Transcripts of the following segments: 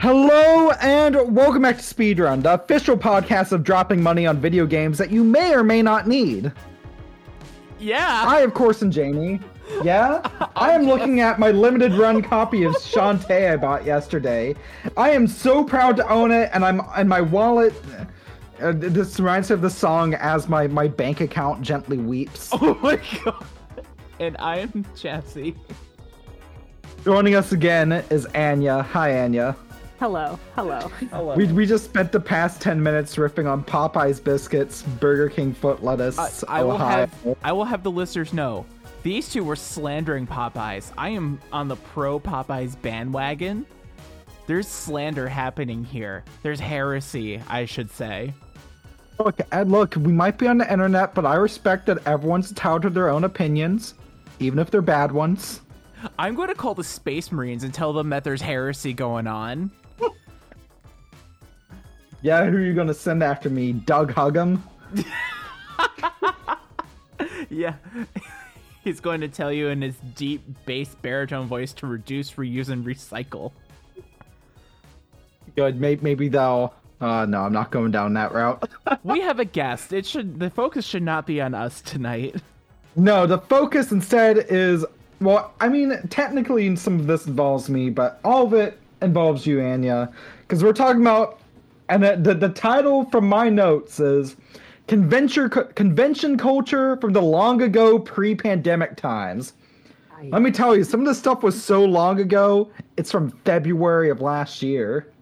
Hello and welcome back to Speedrun, the official podcast of dropping money on video games that you may or may not need. Yeah. I, of course, am Jamie. Yeah? I am looking at my limited run copy of Shantae I bought yesterday. I am so proud to own it, and I'm and my wallet. Uh, this reminds me of the song "As My My Bank Account Gently Weeps." oh my god. And I am Jazzy. Joining us again is Anya. Hi, Anya. Hello, hello. Hello. We, we just spent the past 10 minutes riffing on Popeye's biscuits, Burger King foot lettuce, I, I will have I will have the listeners know these two were slandering Popeyes. I am on the pro Popeyes bandwagon. There's slander happening here. There's heresy, I should say. Look, and look, we might be on the internet, but I respect that everyone's entitled to their own opinions, even if they're bad ones. I'm going to call the Space Marines and tell them that there's heresy going on. Yeah, who are you gonna send after me? Doug Huggum? Yeah. He's going to tell you in his deep bass baritone voice to reduce, reuse, and recycle. Good, maybe, maybe they'll. Uh, no, I'm not going down that route. we have a guest. It should the focus should not be on us tonight. no, the focus instead is. Well, I mean, technically, some of this involves me, but all of it involves you, Anya. Because we're talking about. And the, the, the title from my notes is Convention, Convention Culture from the Long Ago Pre Pandemic Times. Let me tell you, some of this stuff was so long ago, it's from February of last year.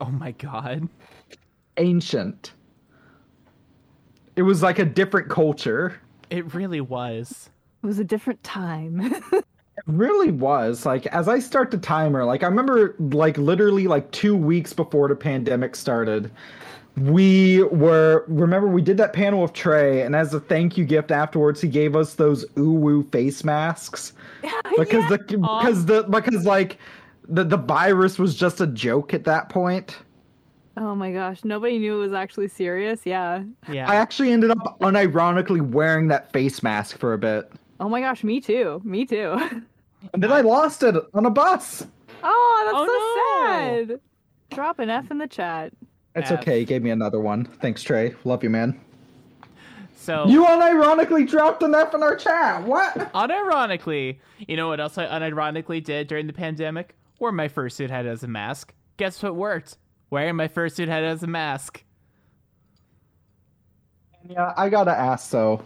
Oh my god. Ancient. It was like a different culture. It really was. It was a different time. It really was. Like as I start the timer, like I remember like literally like 2 weeks before the pandemic started, we were remember we did that panel with Trey and as a thank you gift afterwards he gave us those uwu face masks because the because the because like the the virus was just a joke at that point. oh my gosh, nobody knew it was actually serious. Yeah. Yeah. I actually ended up unironically wearing that face mask for a bit. Oh my gosh, me too. Me too. And then I lost it on a bus. Oh, that's Oh, so no. sad. Drop an F in the chat. It's F. okay. He gave me another one. Thanks, Trey. Love you, man. so You unironically dropped an F in our chat. What? unironically, you know what else I unironically did during the pandemic? Wore my fursuit head as a mask. Guess what worked? Wearing my fursuit head as a mask. Yeah, I gotta ask though.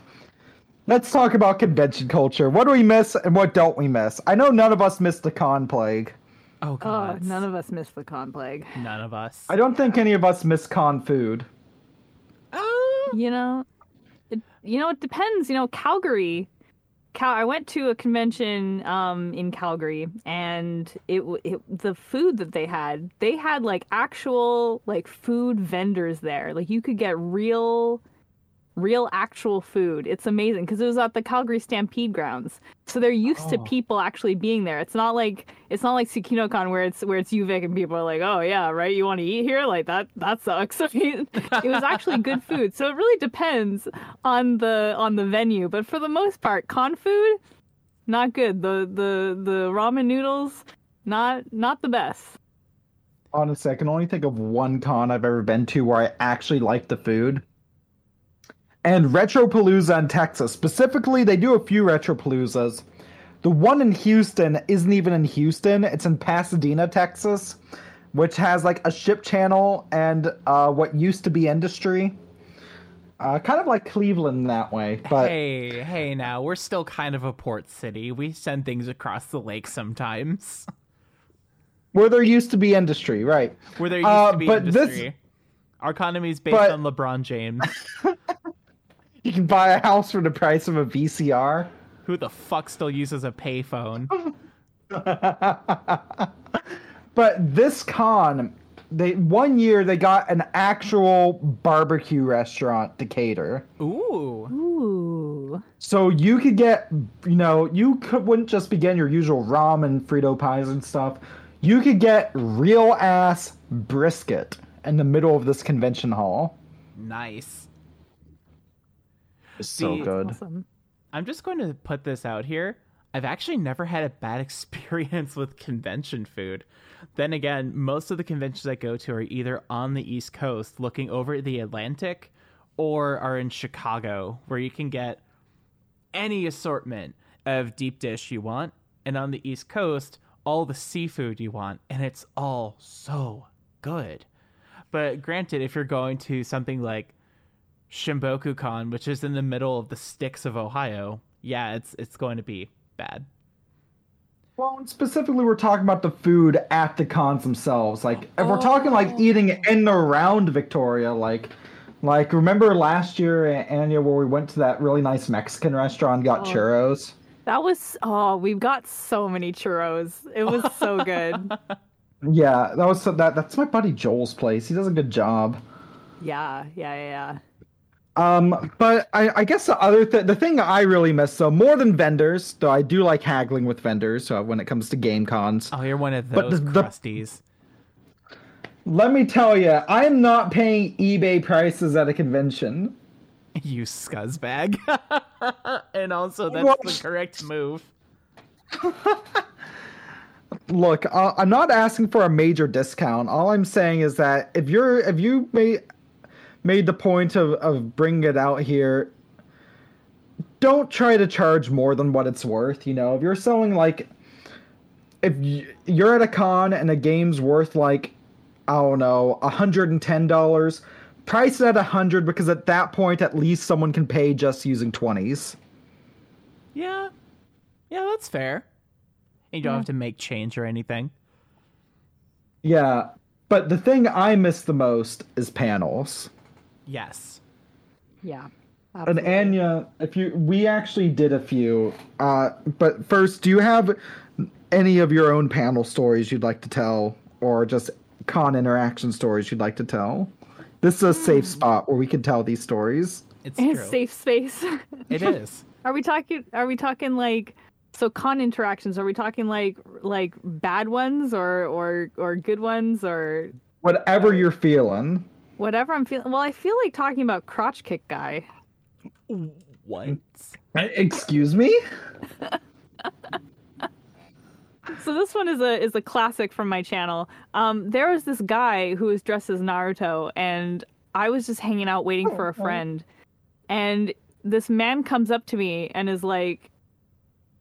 Let's talk about convention culture. What do we miss and what don't we miss? I know none of us missed the con plague. Oh Oh, none of us missed the con plague. None of us. I don't think any of us missed con food. Oh. You know, it, you know, it depends. You know, Calgary. Cal- I went to a convention um, in Calgary, and it, it the food that they had, they had like actual like food vendors there. Like you could get real, real actual food. It's amazing because it was at the Calgary Stampede grounds, so they're used to Oh. people actually being there. It's not like it's not like TsukinoCon where it's where it's UVic and people are like, oh yeah, right, you want to eat here? Like that that sucks. I mean, it was actually good food. So it really depends on the on the venue, but for the most part, con food not good. The the the ramen noodles not not the best. Honestly, I can only think of one con I've ever been to where I actually liked the food. And Retropalooza in Texas. Specifically, they do a few Retropaloozas. The one in Houston isn't even in Houston, it's in Pasadena, Texas, which has like a ship channel and uh, what used to be industry. Uh, kind of like Cleveland that way. But Hey, hey now, we're still kind of a port city. We send things across the lake sometimes. where there used to be industry, right? Where there used Uh, to be but this- industry. Our economy is based but- on LeBron James. You can buy a house for the price of a VCR. Who the fuck still uses a payphone? But this con, they one year they got an actual barbecue restaurant to cater. Ooh. Ooh. So you could get, you know, you could wouldn't just be getting your usual ramen, Frito pies and stuff. You could get real ass brisket in the middle of this convention hall. Nice. It's so good. Awesome. I'm just going to put this out here. I've actually never had a bad experience with convention food. Then again, most of the conventions I go to are either on the East Coast looking over the Atlantic or are in Chicago where you can get any assortment of deep dish you want. And on the East Coast, all the seafood you want. And it's all so good. But granted, if you're going to something like Shimboku Con, which is in the middle of the sticks of Ohio, yeah, it's it's going to be bad. Well, specifically, we're talking about the food at the cons themselves. Like, if we're talking like oh. eating in and around Victoria, like, like remember last year, Anya, where we went to that really nice Mexican restaurant, and got Oh. churros. That was oh, we've got so many churros. It was so good. Yeah, that was that. That's my buddy Joel's place. He does a good job. yeah, yeah, yeah, yeah. Um, but I, I guess the other th- the thing I really miss, so more than vendors, though I do like haggling with vendors uh, when it comes to game cons. Oh, you're one of But those the- the- crusties. Let me tell you, I am not paying eBay prices at a convention. You scuzzbag. and also, that's What? the correct move. Look, uh, I'm not asking for a major discount. All I'm saying is that if you're if you made made the point of of bringing it out here, don't try to charge more than what it's worth. You know, if you're selling like if you're at a con and a game's worth like I don't know, hundred and ten dollars, price it at a hundred because at that point at least someone can pay just using twenties. Yeah. Yeah, that's fair. You don't have to make change or anything. Yeah, but the thing I miss the most is panels. Yes. Yeah. And. Anya, if you, we actually did a few. Uh, but first, do you have any of your own panel stories you'd like to tell, or just con interaction stories you'd like to tell? This is a safe spot where we can tell these stories. It's It's true. safe space. It is. Are we talking? Are we talking like so con interactions? Are we talking like like bad ones or or or good ones or Whatever you're feeling. Whatever I'm feeling? Well, I feel like talking about crotch kick guy. What? Excuse me. So this one is a is a classic from my channel. Um, there was this guy who was dressed as Naruto, and I was just hanging out waiting for a friend, and this man comes up to me and is like,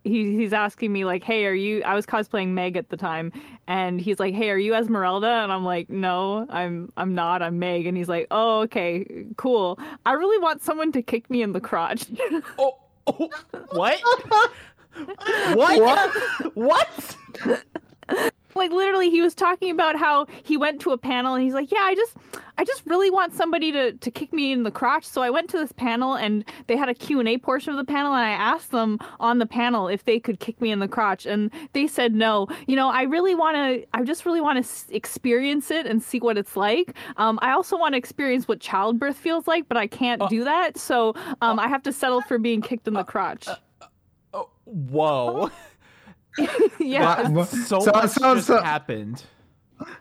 he, he's asking me like, "Hey, are you?" I was cosplaying Meg at the time, and he's like, "Hey, are you Esmeralda?" And I'm like, "No, I'm I'm not. I'm Meg." And he's like, "Oh, okay, cool. I really want someone to kick me in the crotch." Oh, oh, what? what? What? like literally he was talking about how he went to a panel and he's like yeah i just i just really want somebody to, to kick me in the crotch so i went to this panel and they had a q&a portion of the panel and i asked them on the panel if they could kick me in the crotch and they said no you know i really want to i just really want to experience it and see what it's like um, i also want to experience what childbirth feels like but i can't uh, do that so um, uh, i have to settle for being kicked in the uh, crotch Oh, whoa. yeah Wow. So So- much so- just so- happened.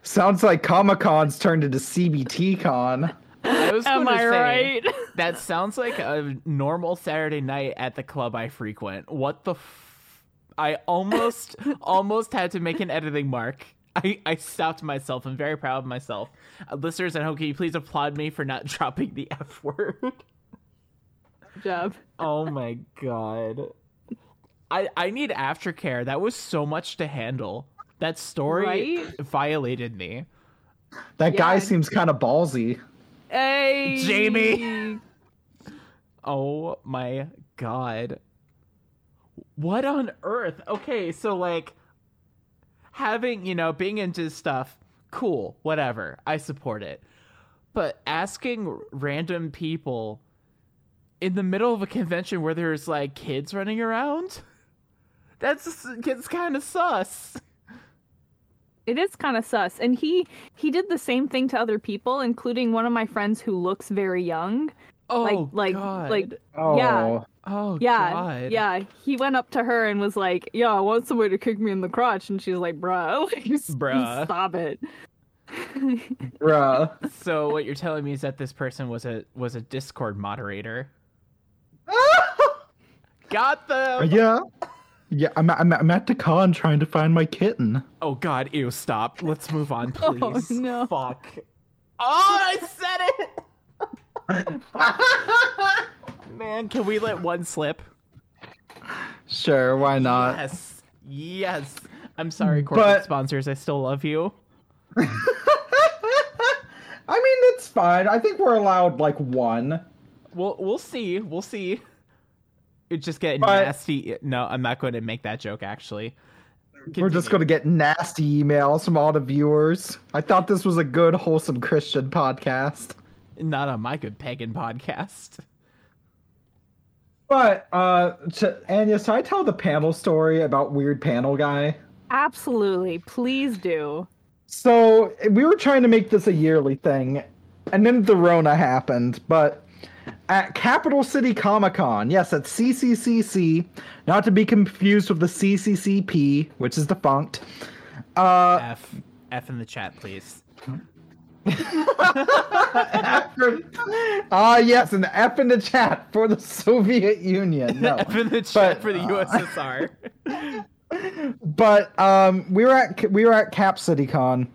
Sounds like Comic Con's turned into CBT Con. I was am i say, right That sounds like a normal Saturday night at the club I frequent. What the f- I almost almost had to make an editing mark. I, I stopped myself. I'm very proud of myself. Uh, listeners at home, can you please applaud me for not dropping the F word? Job Oh my god. I I need aftercare. That was so much to handle. That story Right? violated me. That guy seems kind of ballsy. Hey, Jamie. Oh my god. What on earth? Okay, so like having, you know, being into stuff, cool, whatever. I support it. But asking random people in the middle of a convention where there's like kids running around, that's gets kind of sus. It is kind of sus, and he he did the same thing to other people, including one of my friends who looks very young. Oh, like like god. like Oh, Yeah. oh, yeah god. yeah. He went up to her and was like, yo I want somebody to kick me in the crotch," and she's like, "Bruh, like, Bruh. stop it." bruh. So what you're telling me is that this person was a was a Discord moderator. Got them. yeah. Yeah, I'm, I'm, I'm at the con trying to find my kitten. Oh God, ew! Stop. Let's move on, please. Oh, please. no. Fuck. Oh, I said it. Man, can we let one slip? Sure, why not? Yes. Yes. I'm sorry, corporate But- sponsors. I still love you. I mean, it's fine. I think we're allowed like one. We'll we'll see. We'll see. It just get But- nasty. No, I'm not going to make that joke. Actually, We're just going to get nasty emails from all the viewers. I thought this was a good, wholesome Christian podcast. not on my good pagan podcast. But, uh, to, Anya, so I tell the panel story about Weird Panel Guy. Absolutely. Please do. So we were trying to make this a yearly thing, and then the Rona happened. But at Capital City Comic Con, yes, at CCCC, not to be confused with the CCCP, which is defunct. Uh, F F in the chat, please. Ah, yes, an F in the chat for the Soviet Union. No. F in the chat But, for the uh, USSR. but um, we were at we were at Cap City Con,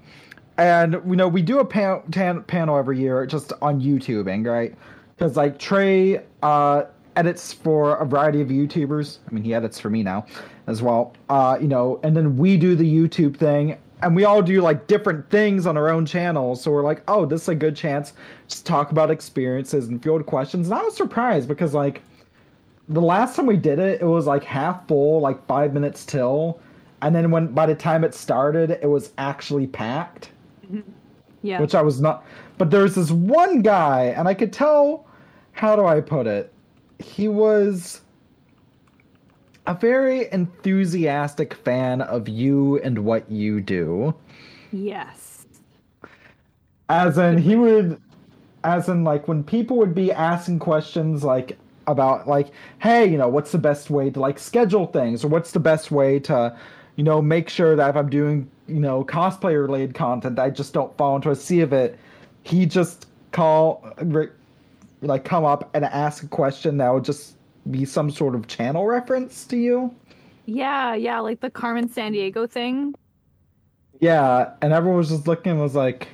and you know we do a pan- tan- panel every year just on YouTubing, right? Because like Trey uh, edits for a variety of YouTubers. I mean, he edits for me now as well. Uh, you know, and then we do the YouTube thing, and we all do like different things on our own channels. So we're like, oh, this is a good chance to talk about experiences and field questions. And I was surprised because like the last time we did it, it was like half full, like five minutes till, and then when by the time it started, it was actually packed, Yeah. which I was not. But there's this one guy, and I could tell. How do I put it? He was a very enthusiastic fan of you and what you do. yes. As in, he would, as in, like, when people would be asking questions, like, about, like, hey, you know, what's the best way to, like, schedule things, or what's the best way to, you know, make sure that if I'm doing, you know, cosplay related content, I just don't fall into a sea of it. He just call, like, come up and ask a question that would just be some sort of channel reference to you. Yeah, yeah, like the Carmen Sandiego thing. Yeah, and everyone was just looking and was like,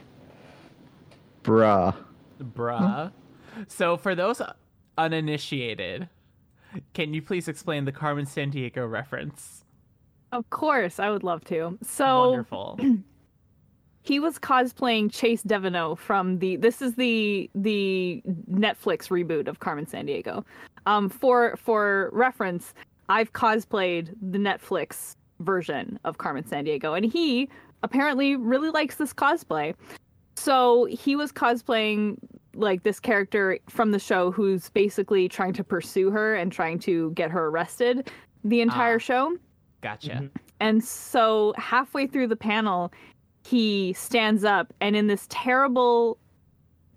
bruh. Bruh. So, for those uninitiated, can you please explain the Carmen Sandiego reference? Of course, I would love to. So Wonderful. he was cosplaying Chase Devineaux from the this is the the Netflix reboot of Carmen Sandiego. Um for for reference, I've cosplayed the Netflix version of Carmen Sandiego and he apparently really likes this cosplay. So he was cosplaying like this character from the show who's basically trying to pursue her and trying to get her arrested the entire Ah. show. Gotcha. And so halfway through the panel, he stands up and in this terrible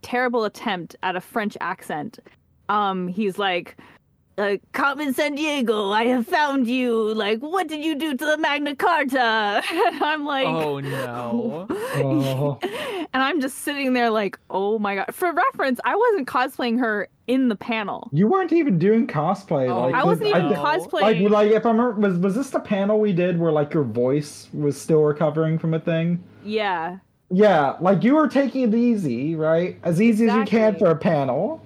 terrible attempt at a French accent, um, he's like uh, Carmen Sandiego, I have found you. Like, what did you do to the Magna Carta? And I'm like, Oh no. Oh. and I'm just sitting there like, oh my god. For reference, I wasn't cosplaying her in the panel. You weren't even doing cosplay. Oh, like I wasn't even thi- cosplaying. Like, like if I remember, was was this the panel we did where like your voice was still recovering from a thing? Yeah. Yeah, like you were taking it easy, right? As easy as you can for a panel.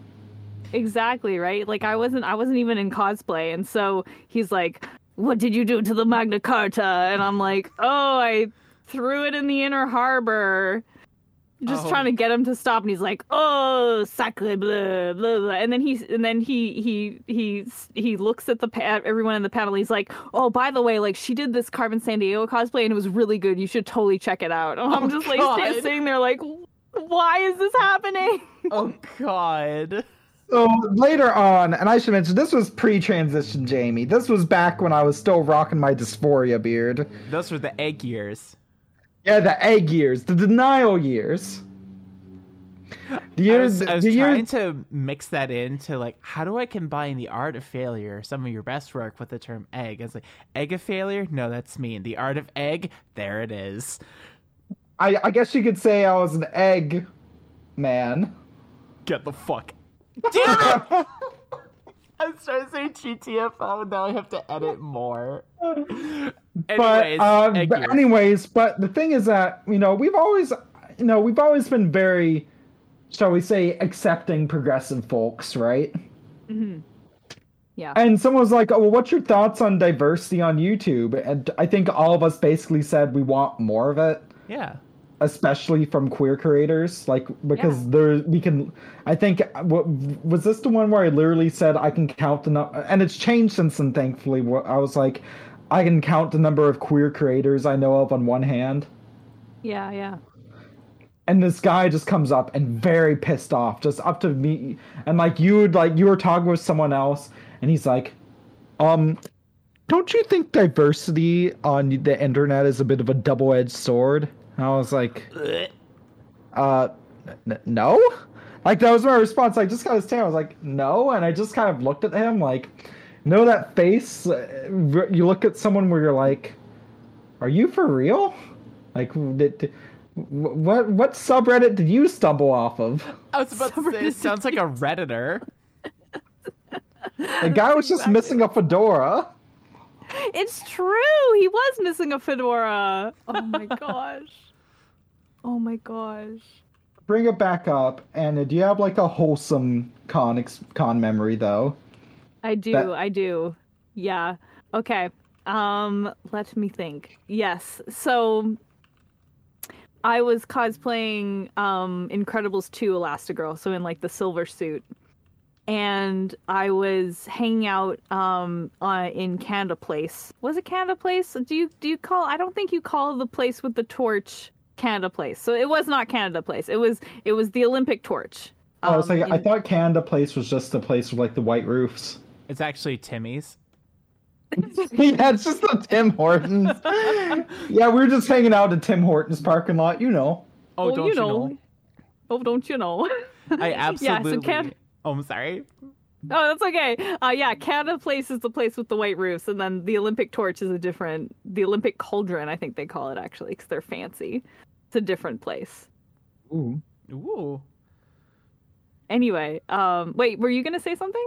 Exactly, right? Like I wasn't I wasn't even in cosplay and so he's like, "What did you do to the Magna Carta?" And I'm like, "Oh, I threw it in the inner harbor." Just Oh. trying to get him to stop and he's like, "Oh, sacre bleu, blah, blah." And then he's and then he he he he looks at the pa- everyone in the panel. He's like, "Oh, by the way, like she did this Carmen Sandiego cosplay and it was really good. You should totally check it out." And I'm Oh, just like God. sta- sitting there like, "Why is this happening?" Oh god. So later on, and I should mention this was pre-transition, Jamie. This was back when I was still rocking my dysphoria beard. Those were the egg years. Yeah, the egg years, the denial years. The I years, was, I was the years- trying to mix that into like how do I combine the art of failure, some of your best work, with the term egg? It's like egg of failure. No, that's mean. The art of egg. There it is. I, I guess you could say I was an egg man. Get the fuck. Damn it! I was trying to say GTFO. Now I have to edit more. but Anyways, uh, but anyways, but the thing is that you know we've always, you know, we've always been very, shall we say, accepting progressive folks, right? hmm Yeah. And someone was like, "Oh, well, what's your thoughts on diversity on YouTube?" And I think all of us basically said we want more of it, yeah. Especially from queer creators, like because there we can. I think what was this the one where I literally said I can count the number, and it's changed since then. Thankfully, I was like, I can count the number of queer creators I know of on one hand. Yeah, yeah. and this guy just comes up and very pissed off just up to me and like you would like you were talking with someone else and he's like um don't you think diversity on the internet is a bit of a double-edged sword and i was like uh n- no like that was my response i just kind of stand i was like no and i just kind of looked at him like you know that face uh, you look at someone where you're like are you for real like did, did- what what subreddit did you stumble off of I was about to say, it sounds like a Redditor. the guy was just missing a fedora It's true. He was missing a fedora. Oh my gosh. Oh my gosh. bring it back up and do you have like a wholesome con ex- con memory though I do. That- I do. Yeah. Okay. Um, let me think. Yes. So I was cosplaying um Incredibles 2 Elastigirl, so in like the silver suit. And I was hanging out um uh, in Canada Place. Was it Canada Place? Do you do you call I don't think you call the place with the torch Canada Place. So it was not Canada Place. It was it was the Olympic torch. Oh, i was Um, like i thought canada place was just the place with like the white roofs It's actually Timmy's. yeah it's just the tim hortons yeah we were just hanging out at tim hortons parking lot you know Oh, Well, don't you know? Oh, don't you know? I Yeah, absolutely. so Can- Oh, I'm sorry. Oh, that's okay. Uh, yeah, Canada Place is the place with the white roofs, and then the Olympic Torch is a different. The Olympic Cauldron, I think they call it actually, because they're fancy. It's a different place. Ooh. Ooh. Anyway, um, wait, were you gonna say something?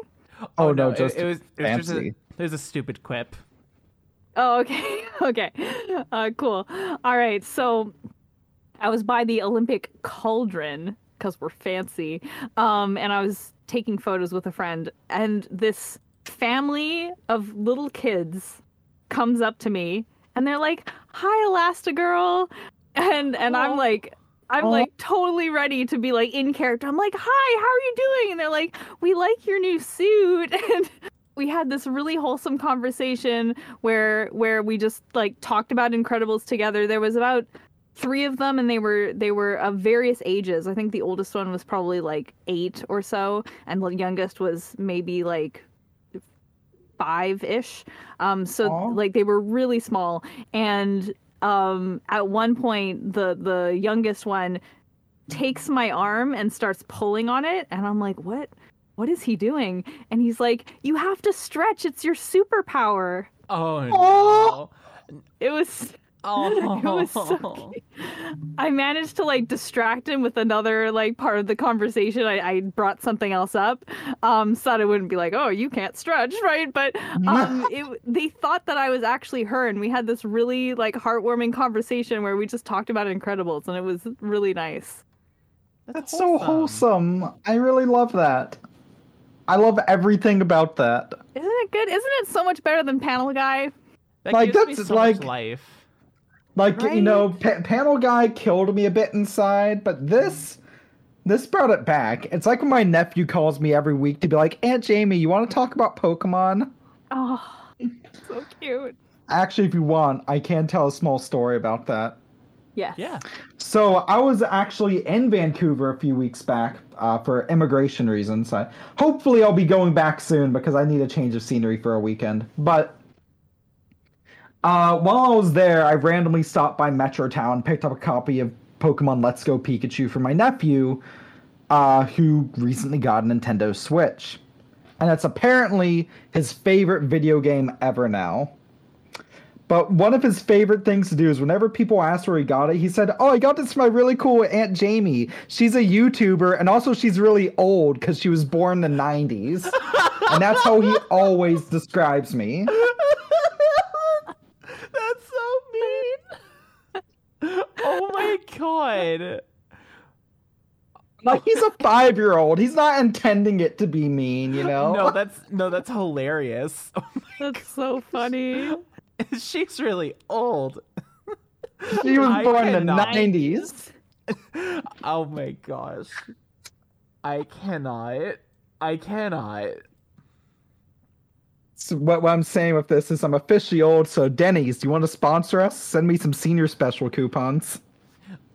Oh, no, it- just it, was it was just a, fancy. it was a stupid quip. Oh, okay, okay, uh, cool. All right, so I was by the Olympic Cauldron because we're fancy, um, and I was taking photos with a friend, and this family of little kids comes up to me, and they're like, "Hi, Elastigirl," and and Aw. I'm like. I'm like totally ready to be like in character. I'm like, "Hi, how are you doing?" And they're like, "We like your new suit." And we had this really wholesome conversation where where we just like talked about Incredibles together. There was about three of them and they were they were of various ages. I think the oldest one was probably like 8 or so and the youngest was maybe like 5ish. Um so Aw. like they were really small and um at one point the the youngest one takes my arm and starts pulling on it and I'm like, "What? What is he doing?" And he's like, "You have to stretch. It's your superpower." Oh Aw. no. It was Oh. it was so cute. I managed to like distract him with another like part of the conversation. I, I brought something else up, um, so that it wouldn't be like, "Oh, you can't stretch," right? But um, it, they thought that I was actually her, and we had this really like heartwarming conversation where we just talked about Incredibles, and it was really nice. That's so wholesome. I really love that. I love everything about that. Isn't it good? Isn't it so much better than Panel Guy? That Like, gives me that's so much like- life. Like you know, pa- panel guy killed me a bit inside, but this this brought it back. It's like when my nephew calls me every week to be like, "Aunt Jamie, you want to talk about Pokemon?" Oh, so cute. Actually, if you want, I can tell a small story about that. Yes. Yeah. So I was actually in Vancouver a few weeks back uh, for immigration reasons. I, hopefully, I'll be going back soon because I need a change of scenery for a weekend. But uh, while I was there, I randomly stopped by Metro Metrotown, picked up a copy of Pokemon Let's Go Pikachu for my nephew, uh, who recently got a Nintendo Switch, and it's apparently his favorite video game ever now. But one of his favorite things to do is whenever people ask where he got it, he said, "Oh, I got this from my really cool Aunt Jamie. She's a YouTuber, and also she's really old because she was born in the '90s." and that's how he always describes me. That's so mean. oh my god. Like he's a five-year-old. He's not intending it to be mean, you know. No, that's no, that's hilarious. Oh that's so funny. She's really old. she was I born in the '90s. Oh my gosh. I cannot. I cannot. So what, what I'm saying with this is I'm officially old. So Denny's, do you want to sponsor us? Send me some senior special coupons.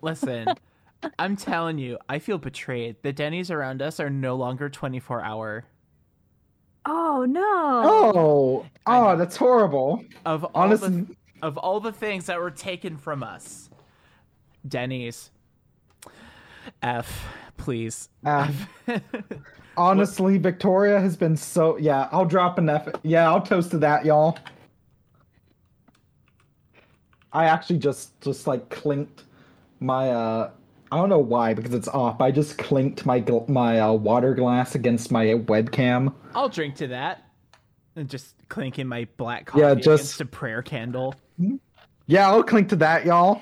Listen, I'm telling you, I feel betrayed. The Denny's around us are no longer 24 hour. Oh no. Oh, I oh, that's horrible. Of all Honestly, the of all the things that were taken from us, Denny's. F, please. F. F. honestly, Victoria has been so. Yeah, I'll drop an F. Yeah, I'll toast to that, y'all. I actually just just like clinked my uh I don't know why because it's off. I just clinked my gl- my uh, water glass against my webcam. I'll drink to that. And just clinking my black coffee Yeah, against just- a prayer candle. Yeah, I'll clink to that, y'all.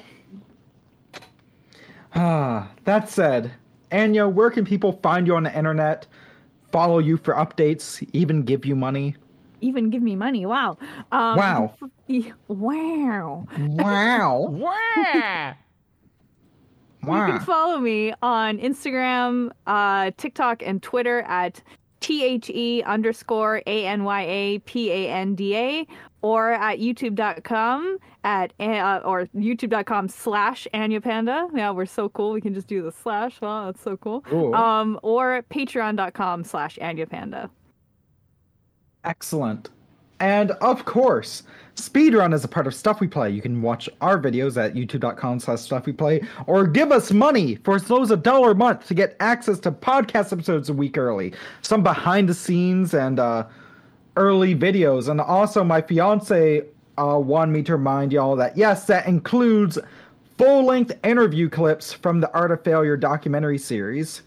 Ah, that said, Anya, where can people find you on the internet, follow you for updates, even give you money? Even give me money. Wow. Um, Wow. y- Wow. Wow. Wah! You can follow me on Instagram, uh, TikTok, and Twitter at T-H-E underscore A-N-Y-A-P-A-N-D-A or at youtube.com at uh, or youtube.com slash Anya Panda. Yeah, we're so cool. We can just do the slash. Wow, that's so cool. Ooh. Um, or patreon.com slash Anya Panda. Excellent. And of course, Speedrun is a part of Stuff We Play. You can watch our videos at youtube.com slash stuff we play or give us money for as low as a dollar a month to get access to podcast episodes a week early. Some behind the scenes and uh, early videos. And also my fiance uh, wanted me to remind y'all that yes, that includes full-length interview clips from the Art of Failure documentary series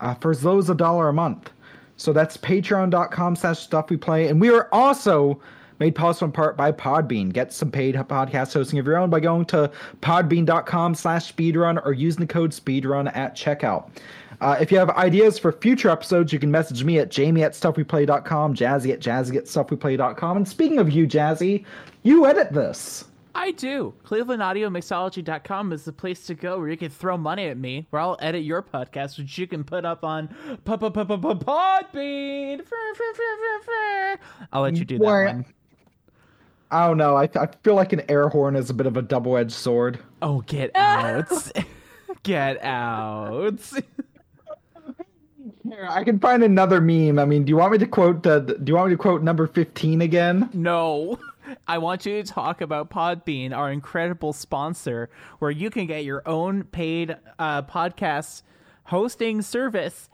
uh, for as low as a dollar a month. So that's patreon.com slash stuff we play. And we are also made possible in part by Podbean. Get some paid podcast hosting of your own by going to podbean.com slash speedrun or using the code speedrun at checkout. Uh, if you have ideas for future episodes, you can message me at jamie at stuffweplay.com, jazzy at jazzy at stuffweplay.com. And speaking of you, Jazzy, you edit this. I do. ClevelandAudioMixology.com is the place to go where you can throw money at me, where I'll edit your podcast, which you can put up on Podbean. I'll let you do that one. I don't know. I, I feel like an air horn is a bit of a double edged sword. Oh, get out. get out. Here, I can find another meme. I mean, do you want me to quote the? Do you want me to quote number fifteen again? No. I want you to talk about Podbean, our incredible sponsor, where you can get your own paid uh, podcast hosting service,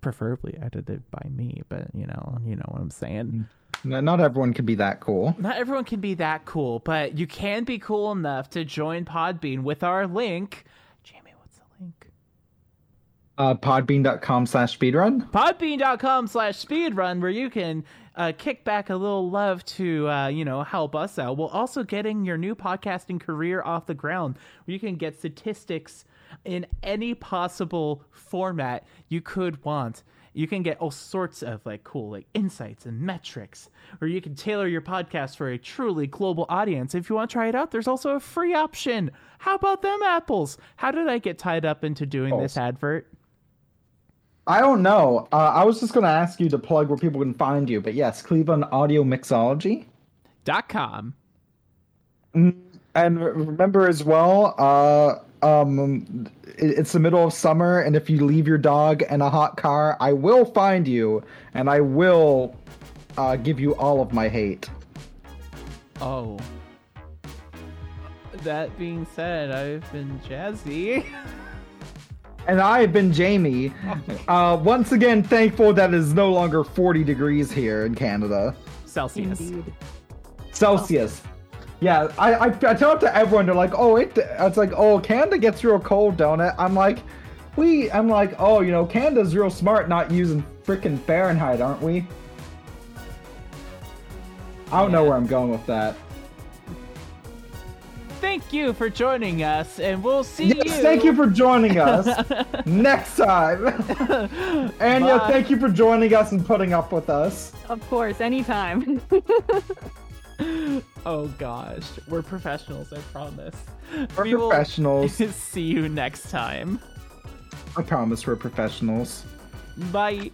preferably edited by me. But you know, you know what I'm saying. No, not everyone can be that cool. Not everyone can be that cool, but you can be cool enough to join Podbean with our link. Jamie, what's the link? Uh, Podbean.com slash speedrun. Podbean.com slash speedrun, where you can uh, kick back a little love to, uh, you know, help us out, while also getting your new podcasting career off the ground, where you can get statistics in any possible format you could want. You can get all sorts of like cool like insights and metrics, or you can tailor your podcast for a truly global audience. If you want to try it out, there's also a free option. How about them apples? How did I get tied up into doing this advert? I don't know. Uh, I was just going to ask you to plug where people can find you, but yes, Cleveland Audio Mixology. Dot com. And remember as well, uh, um, it- it's the middle of summer, and if you leave your dog in a hot car, I will find you, and I will uh, give you all of my hate. Oh. That being said, I've been jazzy. And I've been Jamie. Uh, once again, thankful that it is no longer 40 degrees here in Canada. Celsius. Indeed. Celsius. Yeah, I, I, I tell it to everyone. They're like, oh, it. It's like, oh, Canada gets real cold, don't it? I'm like, we. I'm like, oh, you know, Canada's real smart not using freaking Fahrenheit, aren't we? I don't know where I'm going with that. Thank you for joining us, and we'll see Yes, you. thank you for joining us next time. and yeah, thank you for joining us and putting up with us. Of course, anytime. Oh gosh, we're professionals, I promise. We're We will professionals. see you next time. I promise we're professionals. Bye.